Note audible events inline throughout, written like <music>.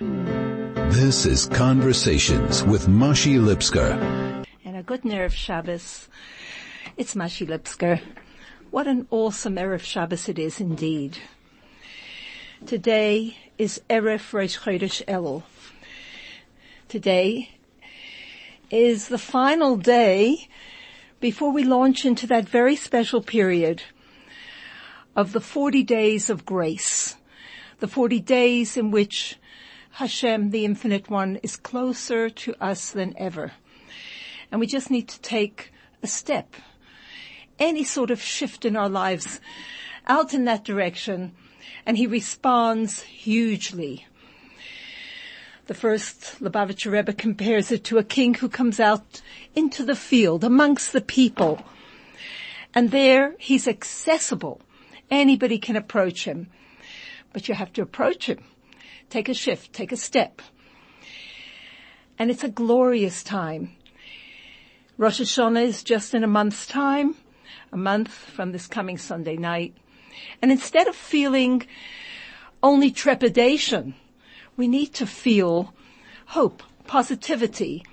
This is Conversations with Mashi Lipsker. And a good Erev Shabbos. It's Mashi Lipsker. What an awesome Erev Shabbos it is indeed. Today is Erev Rosh Chodesh Elul. Today is the final day before we launch into that very special period of the 40 days of grace. The 40 days in which Hashem, the Infinite One, is closer to us than ever. And we just need to take a step, any sort of shift in our lives out in that direction, and He responds hugely. The first Lubavitcher Rebbe compares it to a king who comes out into the field amongst the people. And there he's accessible. Anybody can approach him. But you have to approach him take a shift, take a step. And it's a glorious time. Rosh Hashanah is just in a month's time, a month from this coming Sunday night. And instead of feeling only trepidation, we need to feel hope, positivity,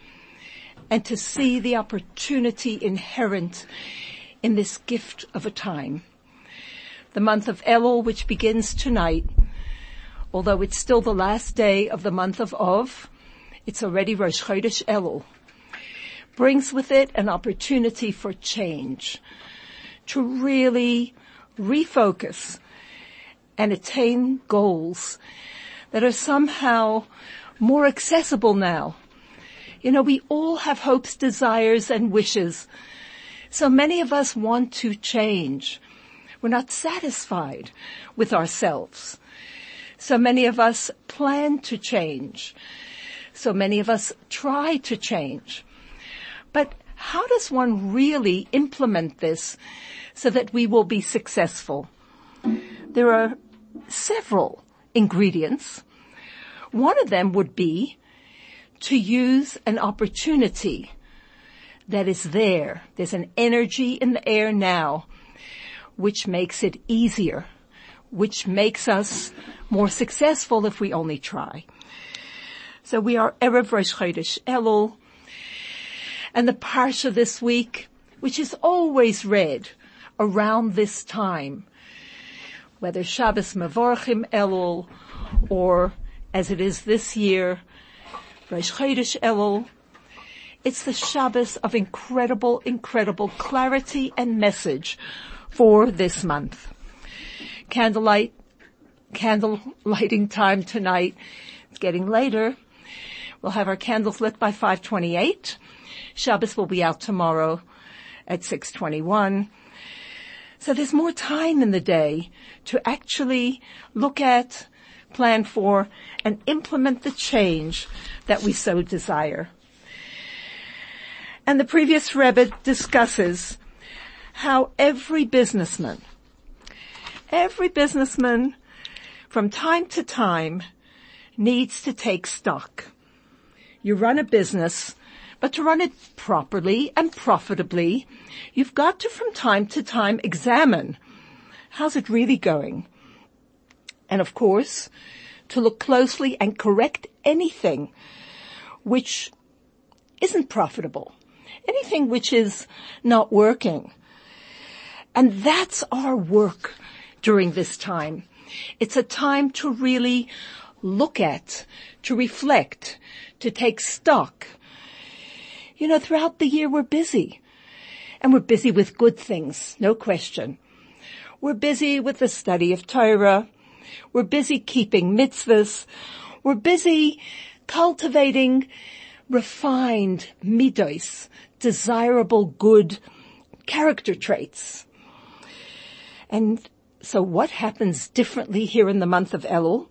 and to see the opportunity inherent in this gift of a time. The month of Elul, which begins tonight, although it's still the last day of the month of Av, it's already Rosh Chodesh Elul, brings with it an opportunity for change, to really refocus and attain goals that are somehow more accessible now. You know, we all have hopes, desires, and wishes. So many of us want to change. We're not satisfied with ourselves. So many of us plan to change. So many of us try to change. But how does one really implement this so that we will be successful? There are several ingredients. One of them would be to use an opportunity that is there. There's an energy in the air now which makes it easier which makes us more successful if we only try. So we are Erev Rosh Chodesh Elul, and the Parsha this week, which is always read around this time, whether Shabbos Mevorchim Elul, or as it is this year, Rosh Chodesh Elul, it's the Shabbos of incredible, incredible clarity and message for this month candlelight, candle lighting time tonight. It's getting later. We'll have our candles lit by 528. Shabbos will be out tomorrow at 621. So there's more time in the day to actually look at, plan for, and implement the change that we so desire. And the previous Rebbe discusses how every businessman Every businessman from time to time needs to take stock. You run a business, but to run it properly and profitably, you've got to from time to time examine how's it really going? And of course, to look closely and correct anything which isn't profitable, anything which is not working. And that's our work during this time. It's a time to really look at, to reflect, to take stock. You know, throughout the year we're busy. And we're busy with good things, no question. We're busy with the study of Torah. We're busy keeping mitzvahs. We're busy cultivating refined midos, desirable good character traits. And so what happens differently here in the month of Elul?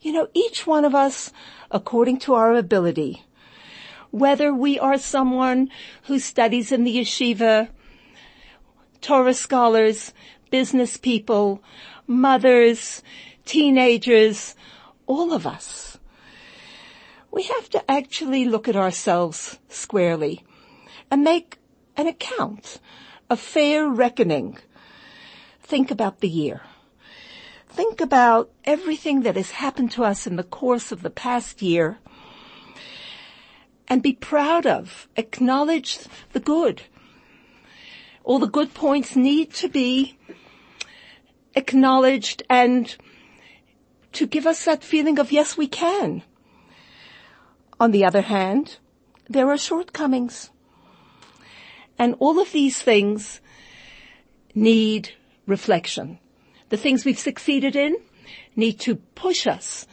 You know, each one of us, according to our ability, whether we are someone who studies in the yeshiva, Torah scholars, business people, mothers, teenagers, all of us, we have to actually look at ourselves squarely and make an account, a fair reckoning Think about the year. think about everything that has happened to us in the course of the past year and be proud of, acknowledge the good. All the good points need to be acknowledged and to give us that feeling of yes, we can. On the other hand, there are shortcomings. And all of these things need reflection. The things we've succeeded in need to push us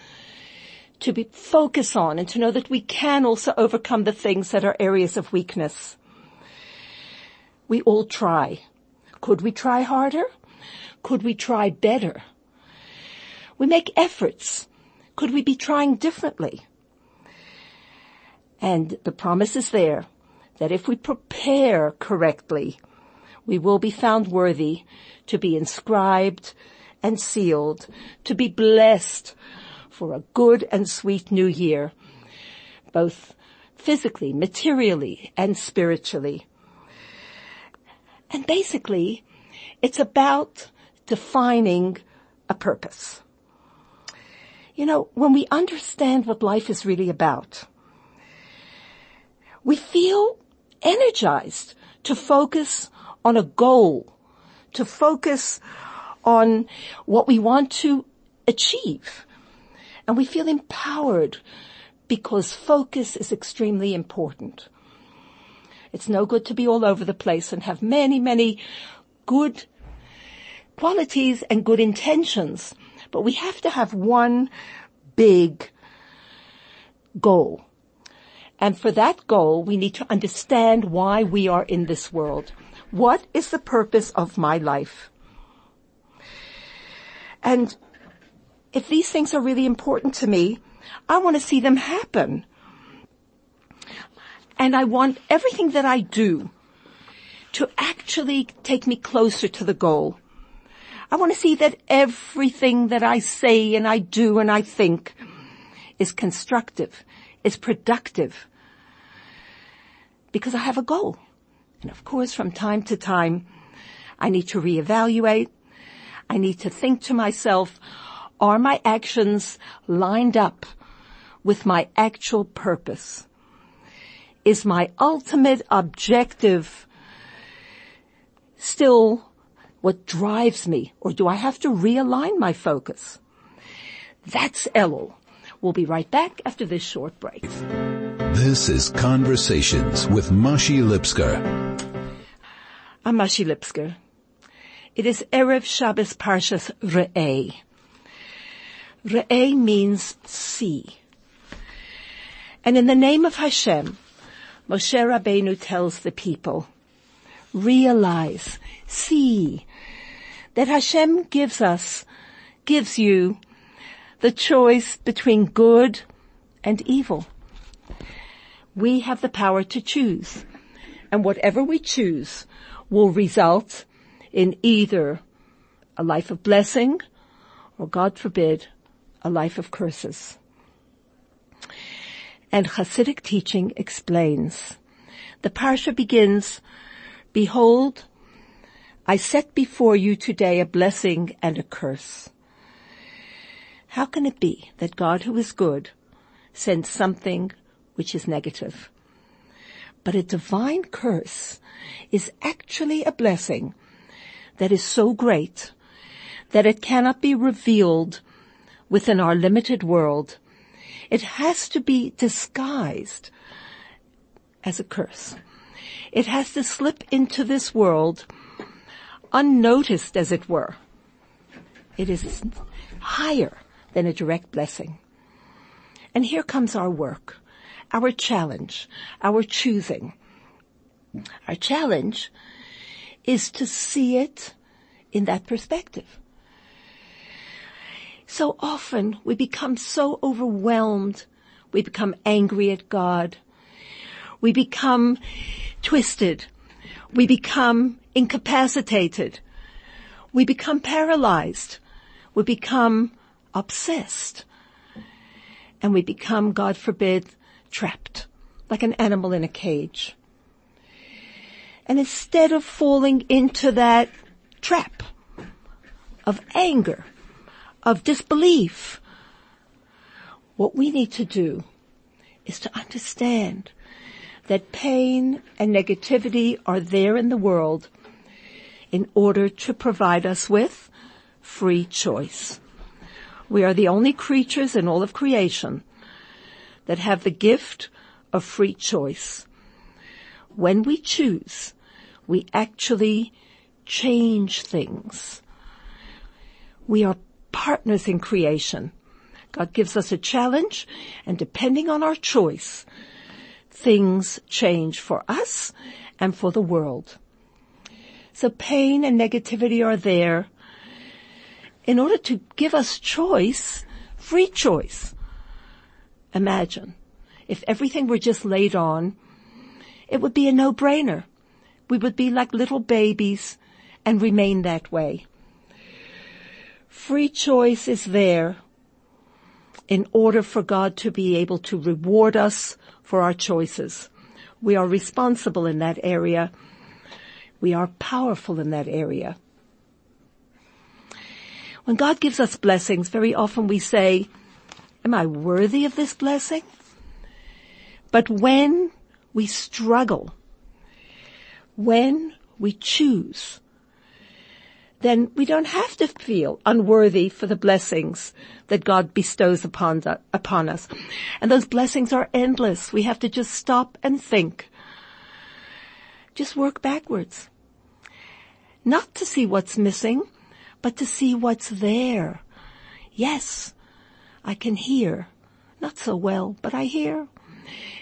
to be focus on and to know that we can also overcome the things that are areas of weakness. We all try. Could we try harder? Could we try better? We make efforts. Could we be trying differently? And the promise is there that if we prepare correctly, we will be found worthy to be inscribed and sealed, to be blessed for a good and sweet new year, both physically, materially, and spiritually. And basically, it's about defining a purpose. You know, when we understand what life is really about, we feel energized to focus on a goal, to focus on what we want to achieve. And we feel empowered because focus is extremely important. It's no good to be all over the place and have many, many good qualities and good intentions, but we have to have one big goal. And for that goal, we need to understand why we are in this world. What is the purpose of my life? And if these things are really important to me, I want to see them happen. And I want everything that I do to actually take me closer to the goal. I want to see that everything that I say and I do and I think is constructive, is productive, because I have a goal. And of course, from time to time, I need to reevaluate. I need to think to myself, are my actions lined up with my actual purpose? Is my ultimate objective still what drives me? Or do I have to realign my focus? That's Elul. We'll be right back after this short break. This is Conversations with Mashi Lipsker. I'm Mashi Lipsker. It is Erev Shabbos Parshas Re'eh. Re'eh means see. And in the name of Hashem, Moshe Rabbeinu tells the people, realize, see, that Hashem gives us, gives you the choice between good and evil we have the power to choose. And whatever we choose will result in either a life of blessing or God forbid, a life of curses. And Hasidic teaching explains. The parsha begins, behold, I set before you today a blessing and a curse. How can it be that God who is good sends something which is negative. But a divine curse is actually a blessing that is so great that it cannot be revealed within our limited world. It has to be disguised as a curse. It has to slip into this world unnoticed as it were. It is higher than a direct blessing. And here comes our work our challenge, our choosing. Our challenge is to see it in that perspective. So often we become so overwhelmed. We become angry at God. We become twisted. We become incapacitated. We become paralyzed. We become obsessed. And we become, God forbid, trapped, like an animal in a cage. And instead of falling into that trap of anger, of disbelief. What we need to do is to understand that pain and negativity are there in the world in order to provide us with free choice. We are the only creatures in all of creation that have the gift of free choice. When we choose, we actually change things. We are partners in creation. God gives us a challenge and depending on our choice, things change for us and for the world. So pain and negativity are there in order to give us choice, free choice. Imagine if everything were just laid on, it would be a no-brainer. We would be like little babies and remain that way. Free choice is there in order for God to be able to reward us for our choices. We are responsible in that area. We are powerful in that area. When God gives us blessings, very often we say, am I worthy of this blessing? But when we struggle, when we choose, then we don't have to feel unworthy for the blessings that God bestows upon, the, upon us. And those blessings are endless. We have to just stop and think. Just work backwards. Not to see what's missing, but to see what's there. Yes, I can hear. Not so well, but I hear.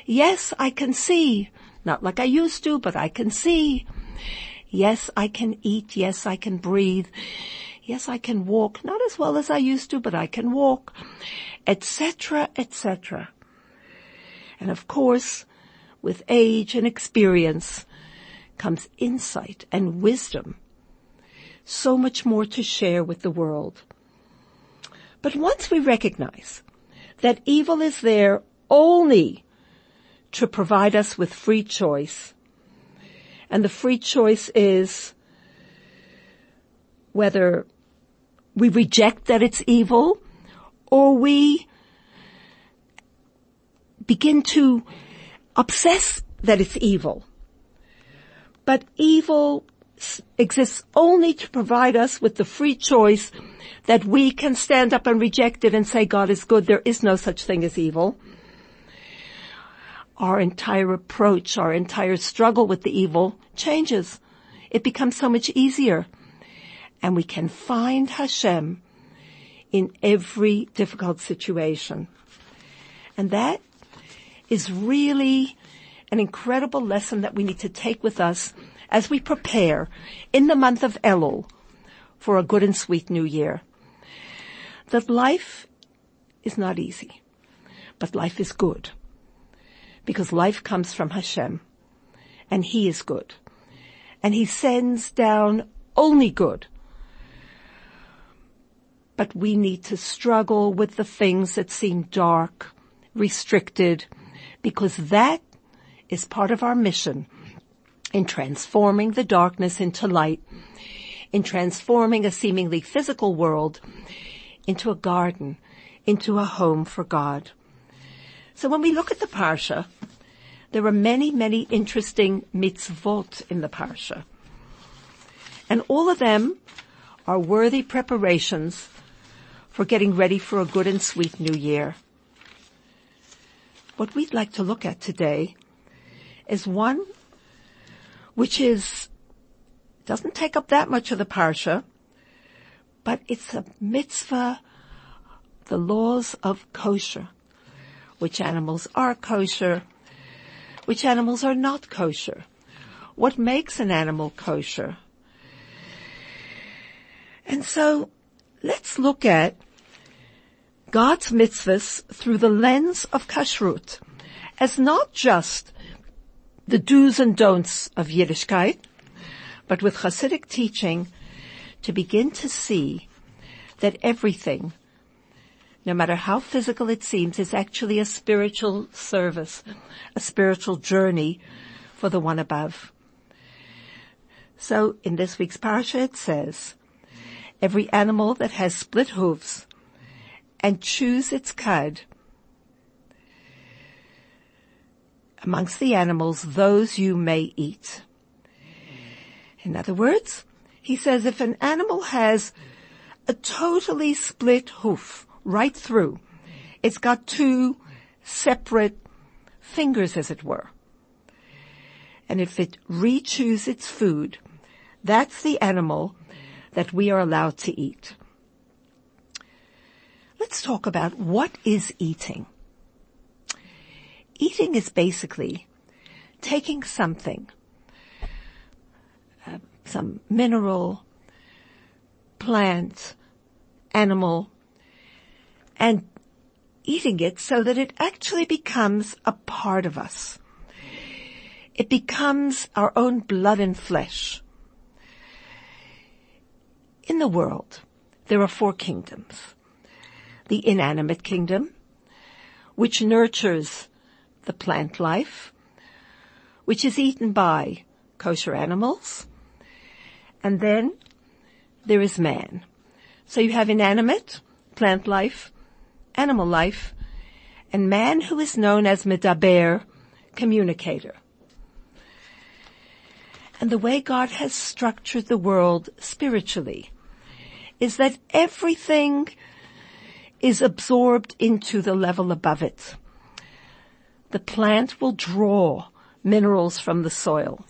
Yes, I can see. Not like I used to, but I can see. Yes, I can eat. Yes, I can breathe. Yes, I can walk. Not as well as I used to, but I can walk. Etc., etc. And of course, with age and experience comes insight and wisdom. So much more to share with the world. But once we recognize that evil is there only to provide us with free choice, and the free choice is whether we reject that it's evil or we begin to obsess that it's evil. But evil exists only to provide us with the free choice that we can stand up and reject it and say God is good. There is no such thing as evil. Our entire approach, our entire struggle with the evil changes. It becomes so much easier. And we can find Hashem in every difficult situation. And that is really an incredible lesson that we need to take with us as we prepare in the month of Elul for a good and sweet new year. That life is not easy, but life is good because life comes from Hashem and He is good and He sends down only good. But we need to struggle with the things that seem dark, restricted, because that is part of our mission in transforming the darkness into light, in transforming a seemingly physical world into a garden, into a home for God. So when we look at the Parsha, there are many, many interesting mitzvot in the Parsha. And all of them are worthy preparations for getting ready for a good and sweet new year. What we'd like to look at today is one which is, doesn't take up that much of the parsha, but it's a mitzvah, the laws of kosher. Which animals are kosher, which animals are not kosher. What makes an animal kosher? And so let's look at God's mitzvahs through the lens of kashrut as not just the do's and don'ts of Yiddishkeit, but with Hasidic teaching to begin to see that everything, no matter how physical it seems, is actually a spiritual service, a spiritual journey for the one above. So in this week's parasha it says, every animal that has split hooves and chews its cud amongst the animals, those you may eat. In other words, he says if an animal has a totally split hoof right through, it's got two separate fingers as it were. And if it re-chews its food, that's the animal that we are allowed to eat. Let's talk about what is eating. Eating is basically taking something, uh, some mineral, plant, animal, and eating it so that it actually becomes a part of us. It becomes our own blood and flesh. In the world, there are four kingdoms. The inanimate kingdom, which nurtures the plant life, which is eaten by kosher animals. And then there is man. So you have inanimate, plant life, animal life, and man who is known as medaber, communicator. And the way God has structured the world spiritually is that everything is absorbed into the level above it the plant will draw minerals from the soil.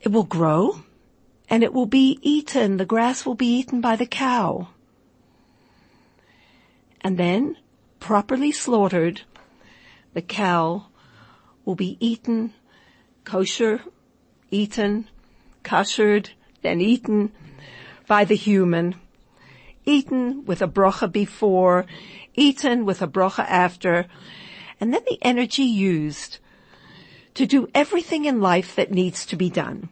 It will grow and it will be eaten. The grass will be eaten by the cow. And then, properly slaughtered, the cow will be eaten, kosher, eaten, koshered, then eaten by the human, eaten with a brocha before, eaten with a brocha after, and then the energy used to do everything in life that needs to be done.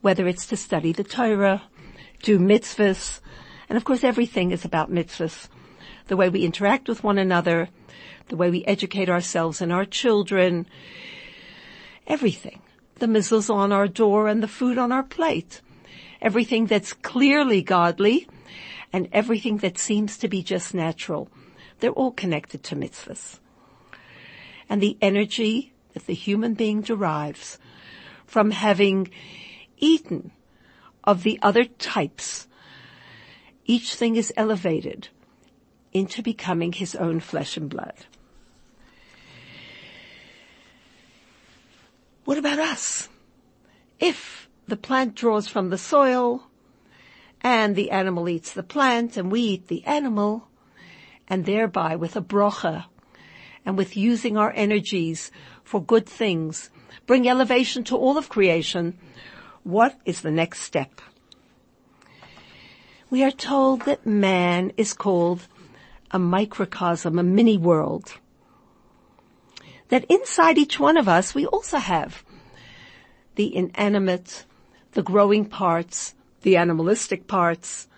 Whether it's to study the Torah, do mitzvahs, and of course everything is about mitzvahs. The way we interact with one another, the way we educate ourselves and our children, everything. The mezuzah on our door and the food on our plate. Everything that's clearly godly and everything that seems to be just natural. They're all connected to mitzvahs. And the energy that the human being derives from having eaten of the other types, each thing is elevated into becoming his own flesh and blood. What about us? If the plant draws from the soil, and the animal eats the plant and we eat the animal and thereby with a brocha and with using our energies for good things, bring elevation to all of creation, what is the next step? We are told that man is called a microcosm, a mini world. That inside each one of us we also have the inanimate, the growing parts, the animalistic parts,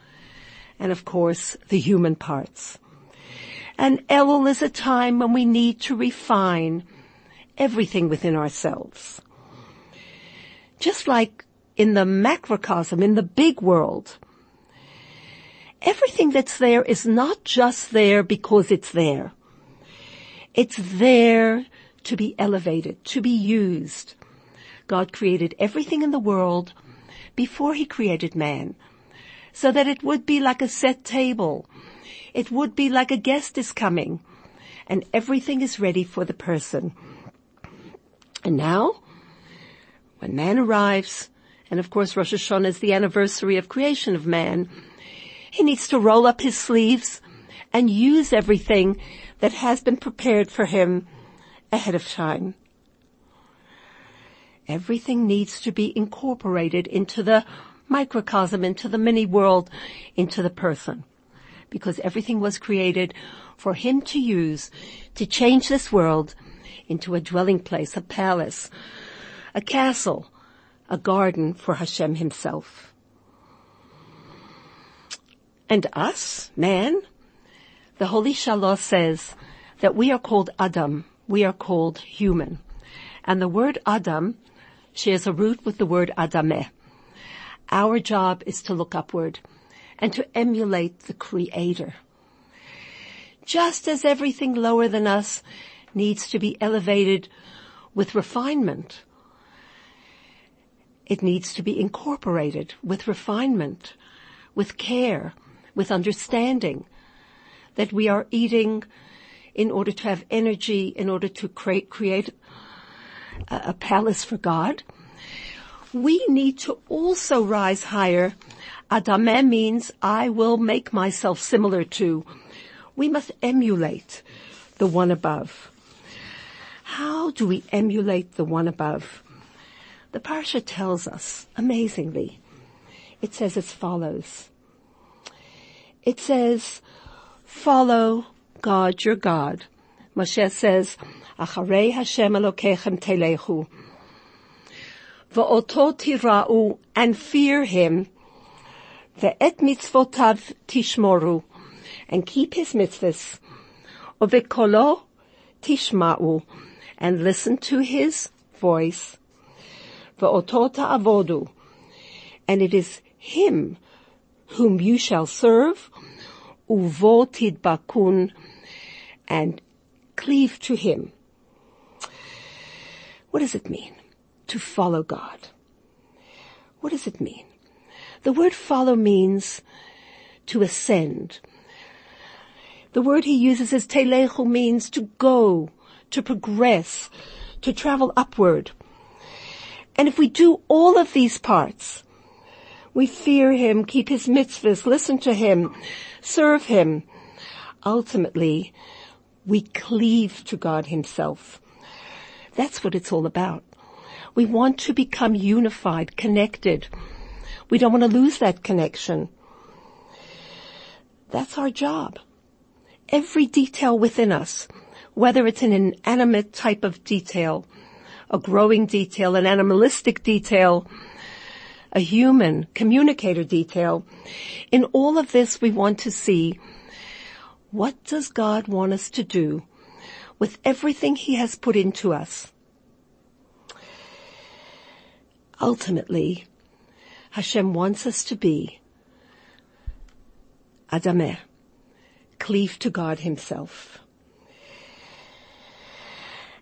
and of course the human parts. And Elul is a time when we need to refine everything within ourselves. Just like in the macrocosm, in the big world, everything that's there is not just there because it's there. It's there to be elevated, to be used. God created everything in the world before he created man. So that it would be like a set table. It would be like a guest is coming. And everything is ready for the person. And now, when man arrives, and of course Rosh Hashanah is the anniversary of creation of man, he needs to roll up his sleeves and use everything that has been prepared for him ahead of time. Everything needs to be incorporated into the microcosm, into the mini world, into the person. Because everything was created for him to use to change this world into a dwelling place, a palace, a castle, a garden for Hashem himself. And us, man, the Holy Shalah says that we are called Adam. We are called human. And the word Adam shares a root with the word adameh. Our job is to look upward and to emulate the creator. Just as everything lower than us needs to be elevated with refinement, it needs to be incorporated with refinement, with care, with understanding that we are eating in order to have energy, in order to create, create a, palace for God. We need to also rise higher. Adameh means I will make myself similar to. We must emulate the one above. How do we emulate the one above? The parsha tells us, amazingly, it says as follows. It says, follow God, your God. Moshe says, Acharei Hashem Elokechem telechu. V'oto tira'u, and fear him. Ve'et mitzvotav tishmoru, and keep his mitzvahs. Uve'kolo tishma'u, and listen to his voice. Ve'oto ta'avodu, and it is him whom you shall serve, uvo tidbakun, and cleave to him. What does it mean to follow God? What does it mean? The word follow means to ascend. The word he uses is telechu means to go, to progress, to travel upward. And if we do all of these parts, we fear him, keep his mitzvahs, listen to him, serve him. Ultimately, we cleave to God himself. That's what it's all about. We want to become unified, connected. We don't want to lose that connection. That's our job. Every detail within us, whether it's an inanimate type of detail, a growing detail, an animalistic detail, a human communicator detail. In all of this, we want to see what does God want us to do with everything he has put into us. Ultimately, Hashem wants us to be Adameh, cleave to God himself.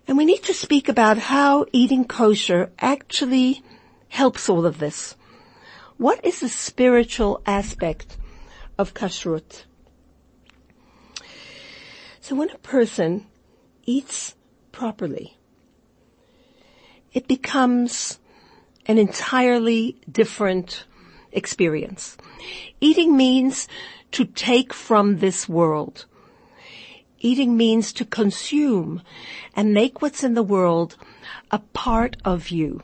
And we need to speak about how eating kosher actually helps all of this. What is the spiritual aspect of kashrut? So when a person eats properly, it becomes an entirely different experience. Eating means to take from this world. Eating means to consume and make what's in the world a part of you.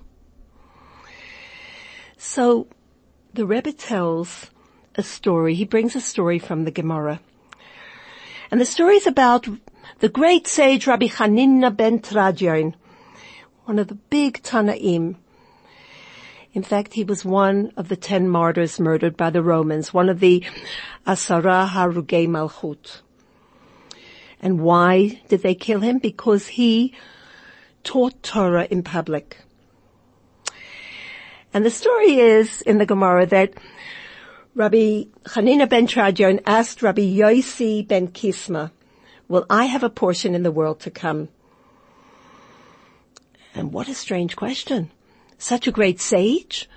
So the Rebbe tells a story. He brings a story from the Gemara. And the story is about the great sage Rabbi Hanina ben Teradyon, one of the big Tanaim. In fact, he was one of the ten martyrs murdered by the Romans, one of the Asara Harugei Malchut. And why did they kill him? Because he taught Torah in public. And the story is in the Gemara that Rabbi Hanina ben Teradyon asked Rabbi Yosi ben Kisma, will I have a portion in the world to come? And what a strange question. Such a great sage,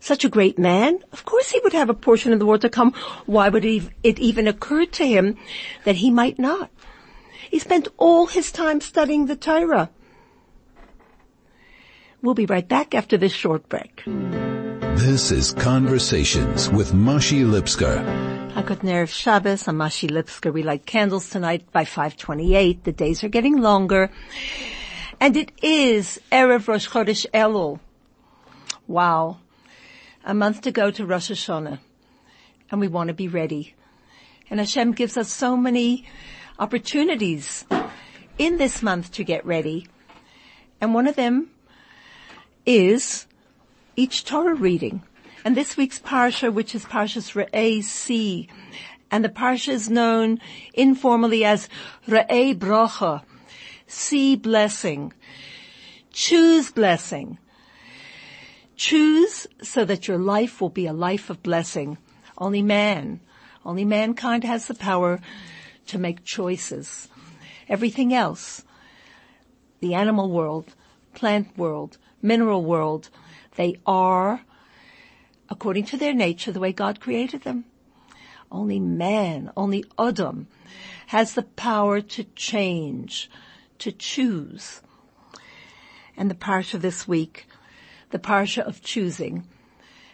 such a great man, of course he would have a portion in the world to come. Why would it even occur to him that he might not? He spent all his time studying the Torah. We'll be right back after this short break. This is Conversations with Mashi Lipsker. Hakot Nerev Shabbos, I'm Mashi Lipsker. We light candles tonight by 528. The days are getting longer. And it is Erev Rosh Chodesh Elul. Wow. A month to go to Rosh Hashanah. And we want to be ready. And Hashem gives us so many opportunities in this month to get ready. And one of them is each Torah reading. And this week's parsha, which is Parshas Re'ei C, and the parsha is known informally as Re'ei Brocha, see blessing. Choose blessing. Choose so that your life will be a life of blessing. Only man, only mankind has the power to make choices. Everything else, the animal world, plant world, mineral world, they are, according to their nature, the way God created them. Only man, only Adam, has the power to change, to choose. And the parsha this week, the parsha of choosing,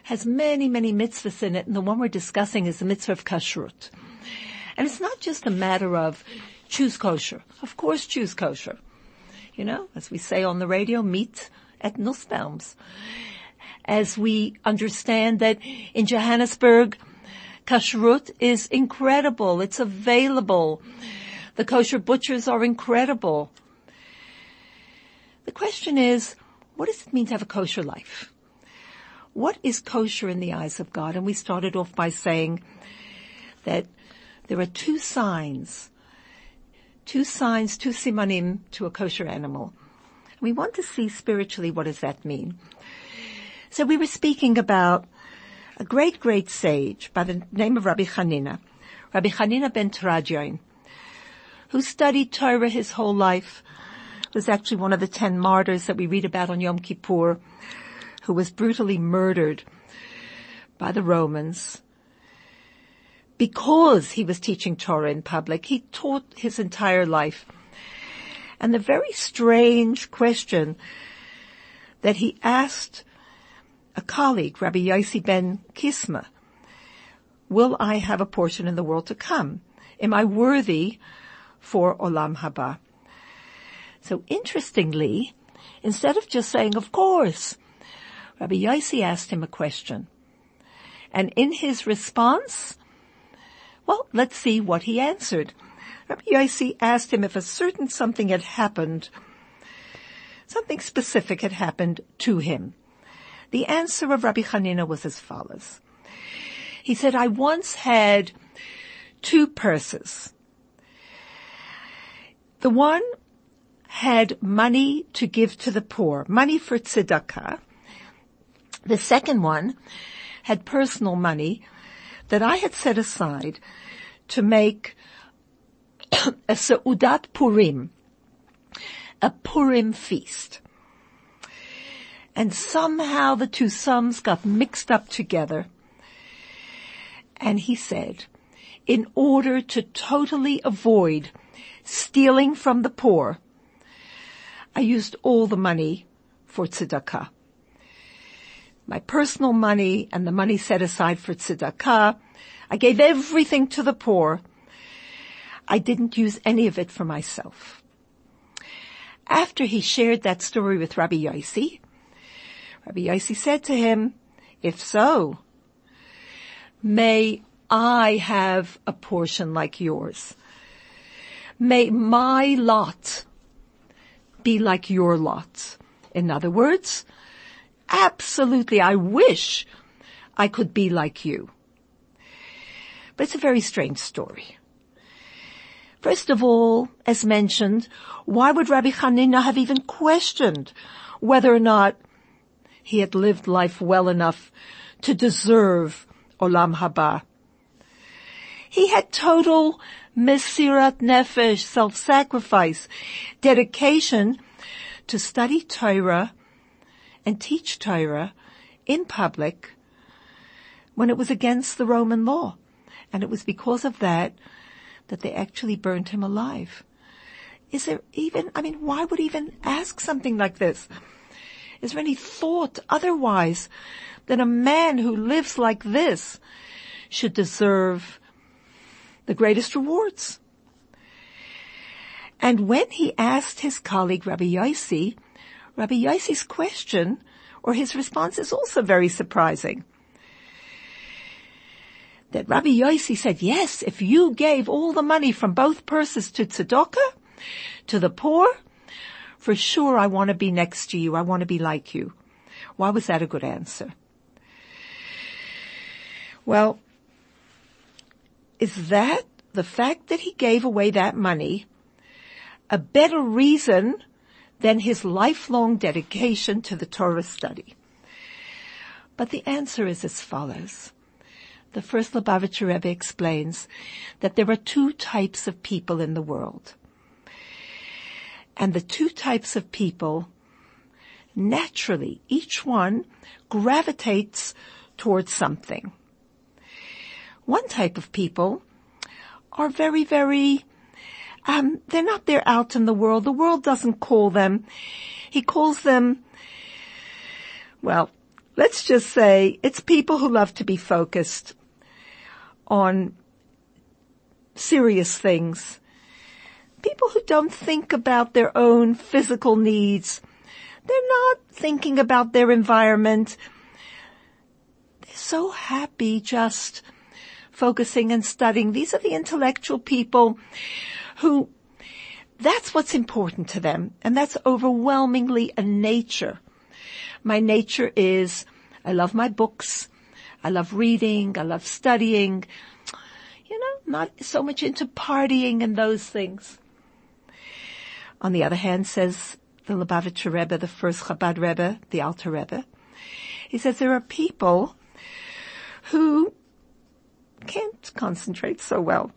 has many, many mitzvahs in it, and the one we're discussing is the mitzvah of kashrut. And it's not just a matter of choose kosher. Of course choose kosher. You know, as we say on the radio, meet at Nussbaum's. As we understand that in Johannesburg, kashrut is incredible. It's available. The kosher butchers are incredible. The question is, what does it mean to have a kosher life? What is kosher in the eyes of God? And we started off by saying that there are two signs, two signs, two simanim to a kosher animal. We want to see spiritually what does that mean. So we were speaking about a great, great sage by the name of Rabbi Hanina, Rabbi Hanina ben Teradyon, who studied Torah his whole life, was actually one of the ten martyrs that we read about on Yom Kippur, who was brutally murdered by the Romans because he was teaching Torah in public. He taught his entire life. And the very strange question that he asked a colleague, Rabbi Yossi ben Kisma, will I have a portion in the world to come? Am I worthy for Olam Haba? So interestingly, instead of just saying, of course, Rabbi Yossi asked him a question. And in his response, well, let's see what he answered. Rabbi Yossi asked him if a certain something had happened, something specific had happened to him. The answer of Rabbi Hanina was as follows. He said, I once had two purses. The one had money to give to the poor, money for tzedakah. The second one had personal money that I had set aside to make <coughs> a Seudat Purim, a Purim feast. And somehow the two sums got mixed up together. And he said, in order to totally avoid stealing from the poor, I used all the money for tzedakah. My personal money and the money set aside for tzedakah. I gave everything to the poor. I didn't use any of it for myself. After he shared that story with Rabbi Yossi, Rabbi Yossi said to him, if so, may I have a portion like yours. May my lot be like your lot. In other words, absolutely I wish I could be like you. But it's a very strange story. First of all, as mentioned, why would Rabbi Hanina have even questioned whether or not he had lived life well enough to deserve Olam Haba. He had total Mesirat Nefesh, self-sacrifice, dedication to study Torah and teach Torah in public when it was against the Roman law. And it was because of that that they actually burned him alive. Is there even, I mean, why would even ask something like this? Is there any thought otherwise that a man who lives like this should deserve the greatest rewards? And when he asked his colleague Rabbi Yossi, Rabbi Yossi's question or his response is also very surprising. That Rabbi Yossi said, yes, if you gave all the money from both purses to tzedakah, to the poor, for sure I want to be next to you. I want to be like you. Why was that a good answer? Well, is that the fact that he gave away that money a better reason than his lifelong dedication to the Torah study? But the answer is as follows. the first Lubavitcher Rebbe explains that there are two types of people in the world. And the two types of people, naturally, each one gravitates towards something. One type of people are very, very, um, they're not there out in the world. The world doesn't call them. He calls them, well, let's just say it's people who love to be focused on serious things. People who don't think about their own physical needs. They're not thinking about their environment. They're so happy just focusing and studying. These are the intellectual people who that's what's important to them. And that's overwhelmingly a nature. My nature is I love my books. I love reading. I love studying. You know, not so much into partying and those things. On the other hand, says the Lubavitcher Rebbe, the first Chabad Rebbe, the Alter Rebbe, he says there are people who can't concentrate so well.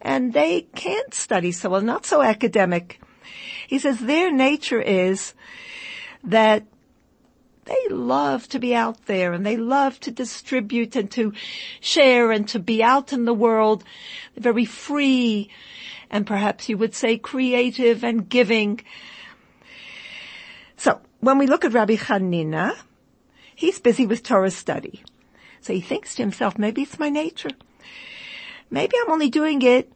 And they can't study so well, not so academic. He says their nature is that they love to be out there and they love to distribute and to share and to be out in the world. Very free and perhaps you would say creative and giving. So when we look at Rabbi Hanina, he's busy with Torah study. So he thinks to himself, maybe it's my nature. Maybe I'm only doing it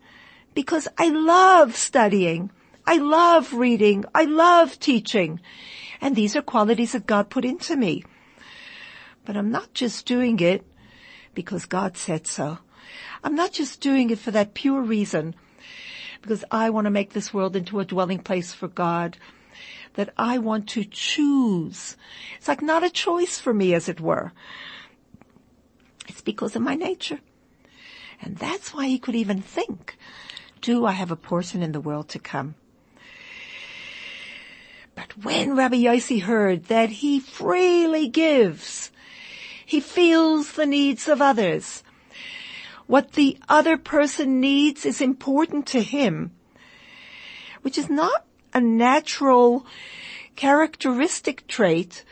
because I love studying. I love reading. I love teaching. And these are qualities that God put into me. But I'm not just doing it because God said so. I'm not just doing it for that pure reason because I want to make this world into a dwelling place for God that I want to choose. It's like not a choice for me as it were. It's because of my nature. And that's why he could even think, do I have a portion in the world to come? But when Rabbi Yossi heard that he freely gives, he feels the needs of others. What the other person needs is important to him, which is not a natural characteristic trait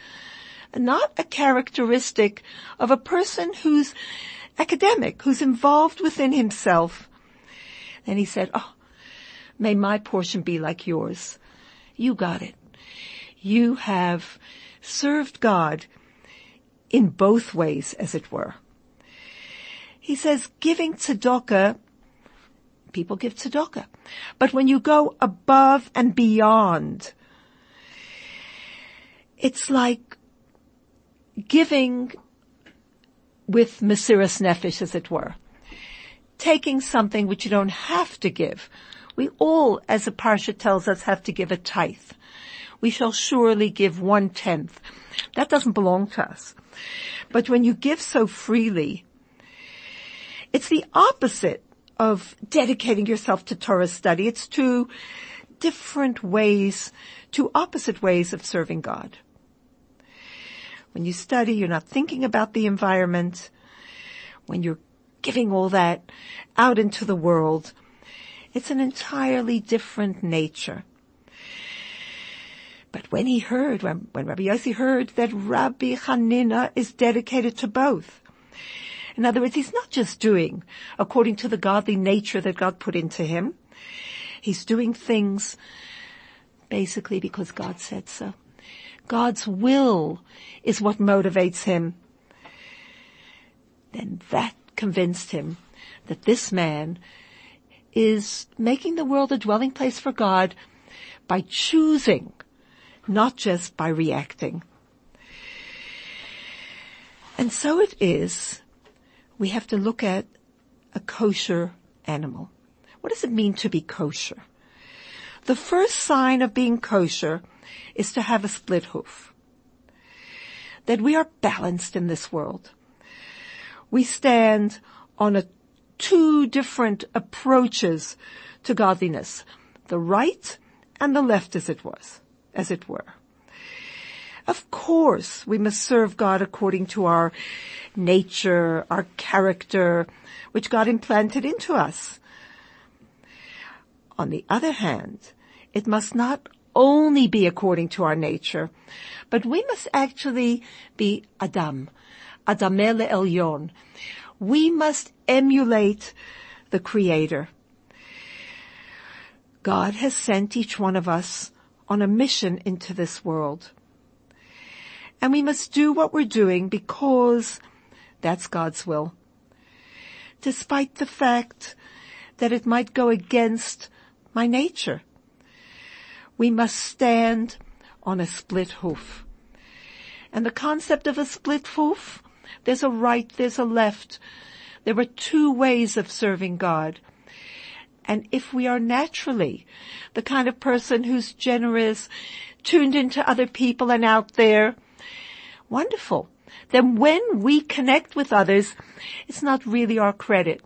not a characteristic of a person who's academic, who's involved within himself. And he said, oh, may my portion be like yours. You got it. You have served God in both ways, as it were. He says, giving tzedakah, people give tzedakah. But when you go above and beyond, it's like giving with Mesiras Nefesh, as it were. Taking something which you don't have to give. We all, as the Parsha tells us, have to give a tithe. We shall surely give one tenth. That doesn't belong to us. But when you give so freely, it's the opposite of dedicating yourself to Torah study. It's two different ways, two opposite ways of serving God. When you study, you're not thinking about the environment. When you're giving all that out into the world, it's an entirely different nature. But when he heard, when, when Rabbi Yossi heard that Rabbi Hanina is dedicated to both, in other words, he's not just doing according to the godly nature that God put into him. He's doing things basically because God said so. God's will is what motivates him. Then that convinced him that this man is making the world a dwelling place for God by choosing, not just by reacting. And so it is, we have to look at a kosher animal. What does it mean to be kosher? The first sign of being kosher is to have a split hoof. That we are balanced in this world. We stand on a two different approaches to godliness. The right and the left as it was, as it were. Of course, we must serve God according to our nature, our character, which God implanted into us. On the other hand, it must not only be according to our nature, but we must actually be Adam, Adameh l'Elyon. We must emulate the Creator. God has sent each one of us on a mission into this world. And we must do what we're doing because that's God's will. Despite the fact that it might go against my nature. We must stand on a split hoof. And the concept of a split hoof, there's a right, there's a left. There are two ways of serving God. And if we are naturally the kind of person who's generous, tuned into other people and out there, wonderful. Then when we connect with others, it's not really our credit.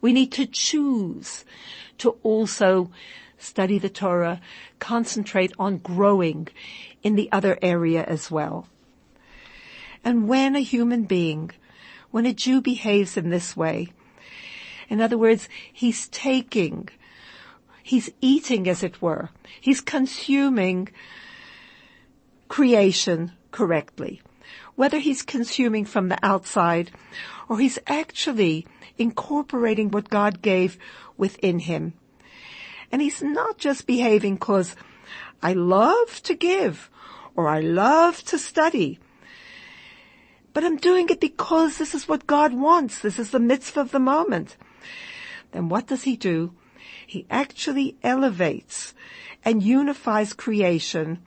We need to choose to also study the Torah, concentrate on growing in the other area as well. And when a human being, when a Jew behaves in this way, in other words, he's taking, he's eating as it were, he's consuming creation correctly. Whether he's consuming from the outside or he's actually incorporating what God gave within him. And he's not just behaving cause I love to give or I love to study. But I'm doing it because this is what God wants. This is the mitzvah of the moment then what does he do? He actually elevates and unifies creation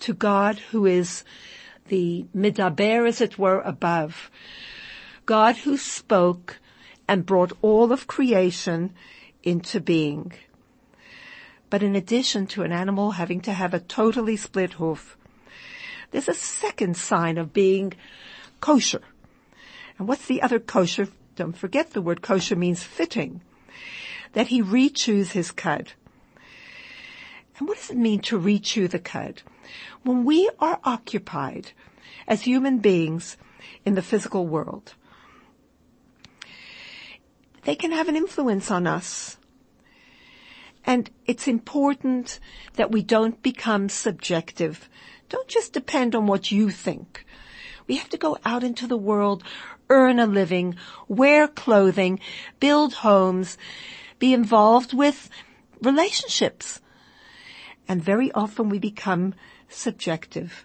to God who is the midaber as it were above. God who spoke and brought all of creation into being. But in addition to an animal having to have a totally split hoof, there's a second sign of being kosher. And what's the other kosher don't forget the word kosher means fitting, that he rechews his cud. And what does it mean to rechew the cud? When we are occupied as human beings in the physical world, they can have an influence on us. And it's important that we don't become subjective. Don't just depend on what you think. We have to go out into the world, earn a living, wear clothing, build homes, be involved with relationships. And very often we become subjective.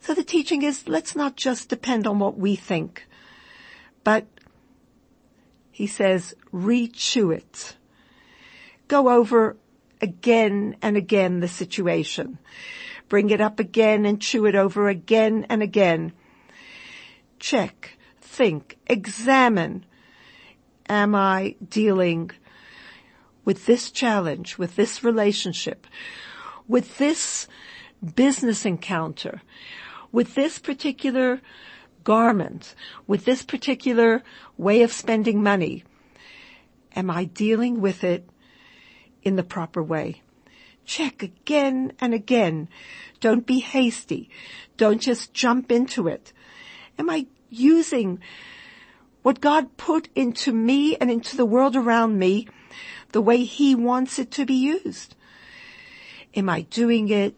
So the teaching is let's not just depend on what we think, but he says rechew it. Go over again and again the situation. Bring it up again and chew it over again and again. Check, think, examine. Am I dealing with this challenge, with this relationship, with this business encounter, with this particular garment, with this particular way of spending money? Am I dealing with it in the proper way? Check again and again. Don't be hasty. Don't just jump into it. Am I using what God put into me and into the world around me the way He wants it to be used? Am I doing it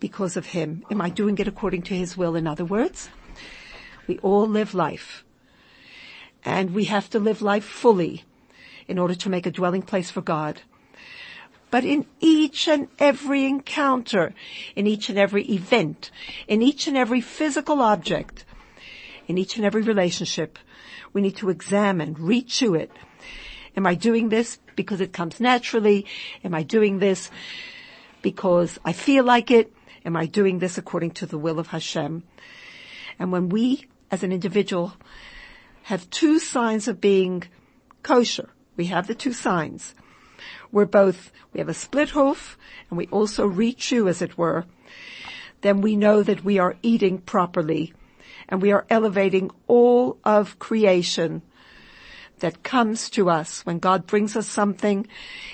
because of Him? Am I doing it according to His will? In other words, we all live life and we have to live life fully in order to make a dwelling place for God. But in each and every encounter, in each and every event, in each and every physical object, in each and every relationship, we need to examine, rechew it. Am I doing this because it comes naturally? Am I doing this because I feel like it? Am I doing this according to the will of Hashem? And when we, as an individual, have two signs of being kosher, we have the two signs. We're both, we have a split hoof and we also rechew as it were. Then we know that we are eating properly and we are elevating all of creation that comes to us when God brings us something.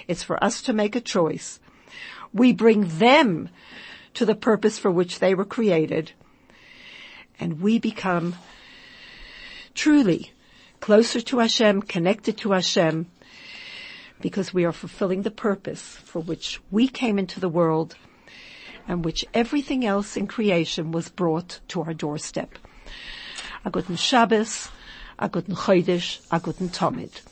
It's for us to make a choice. We bring them to the purpose for which they were created. And we become truly closer to Hashem, connected to Hashem, because we are fulfilling the purpose for which we came into the world and which everything else in creation was brought to our doorstep. A guten Shabbos, a guten Chodesh, a guten Tomid.